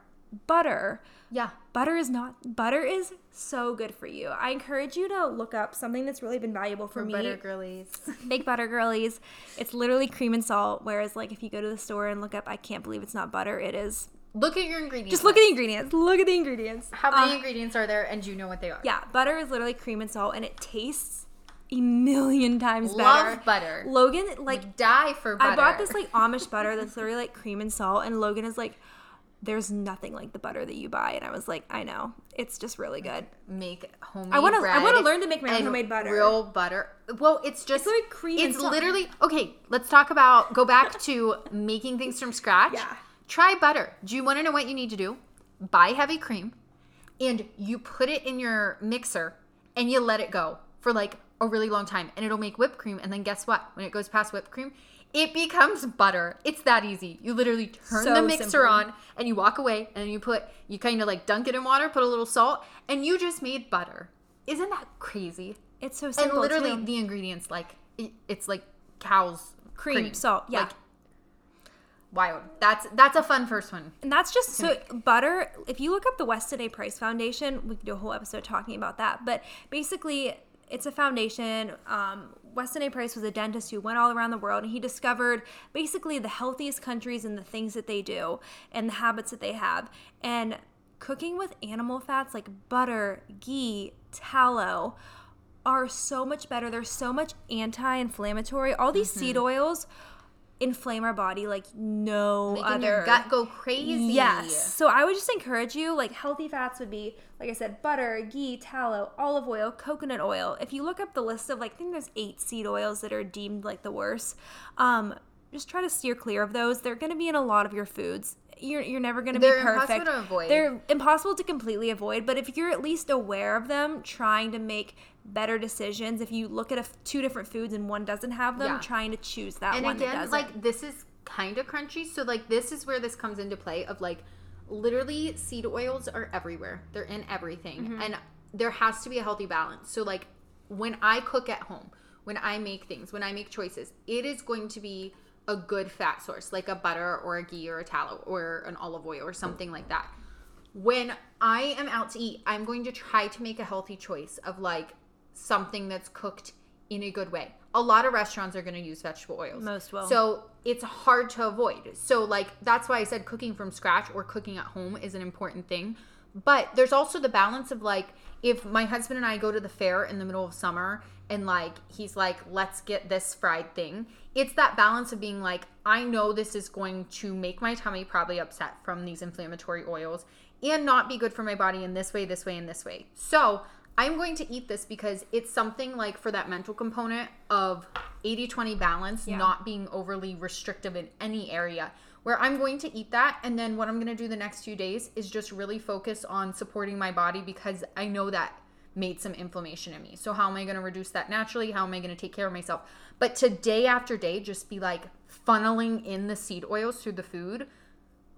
butter. Yeah. Butter is not butter is so good for you. I encourage you to look up something that's really been valuable for, For me. butter girlies. Big butter girlies. It's literally cream and salt whereas like if you go to the store and look up I can't believe it's not butter, it is. look at your ingredients. Just look at the ingredients. Look at the ingredients. how many Uh, ingredients are there, and you know what they are? Yeah, butter is literally cream and salt, and it tastes a million times better. Love butter. Logan, like, die for butter. I bought this like Amish butter that's literally like cream and salt, and Logan is like, "There's nothing like the butter that you buy," and I was like, "I know, it's just really good." make homemade. I wanna- I wanna learn to make my own homemade butter. Real butter. Well, it's just like cream It's literally okay. Let's talk about go back to making things from scratch. Yeah. Try butter. Do you want to know what you need to do? Buy heavy cream, and you put it in your mixer, and you let it go for like a really long time, and it'll make whipped cream. And then guess what? When it goes past whipped cream, it becomes butter. It's that easy. You literally turn So the mixer simple. on and you walk away and you put you kind of like dunk it in water, put a little salt, and you just made butter. Isn't that crazy? It's so simple. And literally too. the ingredients like it, it's like cow's cream, cream. salt, yeah. Like, wild. That's that's a fun first one. And that's just so butter. If you look up the Weston A. Price Foundation, we could do a whole episode talking about that. But basically, it's a foundation. Um, Weston A. Price was a dentist who went all around the world and he discovered basically the healthiest countries and the things that they do and the habits that they have. And cooking with animal fats like butter, ghee, tallow are so much better. They're so much anti inflammatory. All these seed oils inflame our body like no Making other your gut go crazy. Yes. So I would just encourage you, like healthy fats would be, like I said, butter, ghee, tallow, olive oil, coconut oil. If you look up the list of like I think there's eight seed oils that are deemed like the worst. Um, just try to steer clear of those. They're gonna be in a lot of your foods. You're, you're never gonna They're be perfect. impossible to avoid. They're impossible to completely avoid, but if you're at least aware of them, trying to make better decisions. If you look at a two different foods and one doesn't have them, Yeah. trying to choose that and one that again doesn't. like this is kind of crunchy so like this is where this comes into play of like literally seed oils are everywhere they're in everything Mm-hmm. and there has to be a healthy balance so like when i cook at home when i make things when i make choices it is going to be a good fat source like a butter or a ghee or a tallow or an olive oil or something like that when I am out to eat, I'm going to try to make a healthy choice of like something that's cooked in a good way. A lot of restaurants are going to use vegetable oils. Most will. So it's hard to avoid. So, like, that's why I said cooking from scratch or cooking at home is an important thing. But there's also the balance of like, if my husband and I go to the fair in the middle of summer and like he's like, let's get this fried thing, it's that balance of being like, I know this is going to make my tummy probably upset from these inflammatory oils and not be good for my body in this way, this way, and this way. So I'm going to eat this because it's something like for that mental component of 80 20 balance, Yeah. not being overly restrictive in any area. Where I'm going to eat that, and then what I'm going to do the next few days is just really focus on supporting my body because I know that made some inflammation in me. So, how am I going to reduce that naturally? How am I going to take care of myself? But to day after day, just be like funneling in the seed oils through the food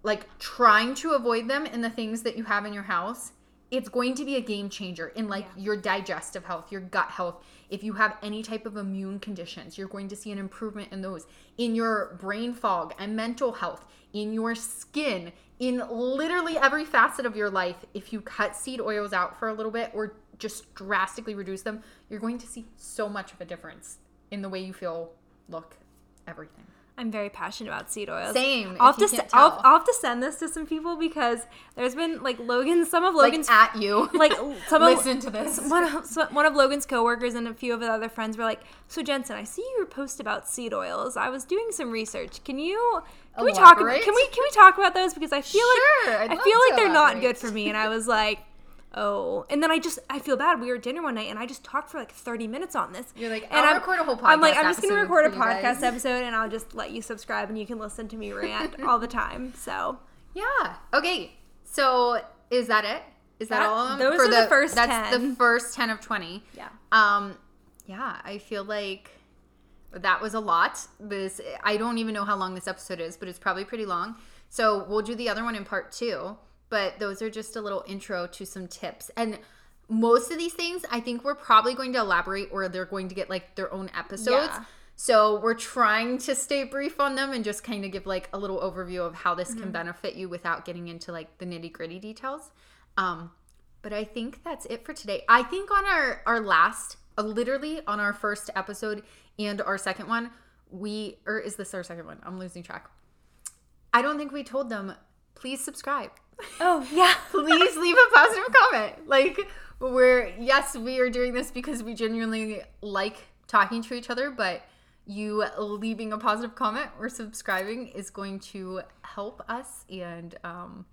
like trying to avoid them in the things that you have in your house it's going to be a game changer in like Yeah. your digestive health your gut health. If you have any type of immune conditions you're going to see an improvement in those. In your brain fog and mental health in your skin in literally every facet of your life if you cut seed oils out for a little bit or just drastically reduce them you're going to see so much of a difference in the way you feel look everything I'm very passionate about seed oils. Same, I'll have, to, se- I'll. I'll have to send this to some people because there's been like Logan, some of like Logan's at you like some of listen to this one of so- one of Logan's coworkers and a few of his other friends were like, "So Jensen, I see your post about seed oils. I was doing some research. Can you can we talk about can we can we talk about those because I feel Sure, like I'd I feel like they're not good for me." And I was like, "Oh." And then I just I feel bad. We were at dinner one night and I just talked for like 30 minutes on this. You're like, and I'll I'm, record a whole podcast. I'm like, I'm just gonna record a for podcast episode and I'll just let you subscribe and you can listen to me rant all the time. So Yeah. Okay. So is that it? Is that, That- all those are the first That's 10. the first ten of twenty. yeah. Um, yeah. I feel like that was a lot. This I don't even know how long this episode is, but it's probably pretty long. So we'll do the other one in part two. But those are just a little intro to some tips and. Most of these things, I think we're probably going to elaborate, or they're going to get like their own episodes. Yeah. So we're trying to stay brief on them and just kind of give like a little overview of how this Mm-hmm. can benefit you without getting into like the nitty gritty details. Um, but I think that's it for today. I think on our our last, uh, literally on our first episode and our second one, we or is this our second one? I'm losing track. I don't think we told them. Please subscribe. Oh yeah. Please leave a positive comment. Like we're yes, we are doing this because we genuinely like talking to each other, but you leaving a positive comment or subscribing is going to help us and um,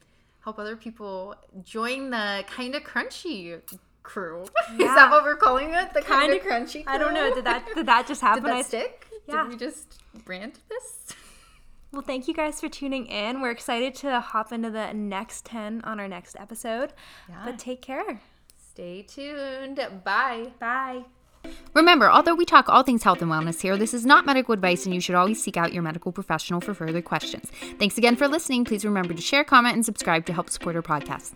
help other people join the Kinda Krunchy crew. Is that what we're calling it? The Kinda Krunchy. Crew? I don't know. Did that did that just happen? Did that I- stick? Yeah. Did we just brand this? Well, thank you guys for tuning in. We're excited to hop into the next 10 on our next episode. Yeah. But take care. Stay tuned. Bye. Bye. Remember, although we talk all things health and wellness here, this is not medical advice and you should always seek out your medical professional for further questions. Thanks again for listening. Please remember to share, comment, and subscribe to help support our podcast.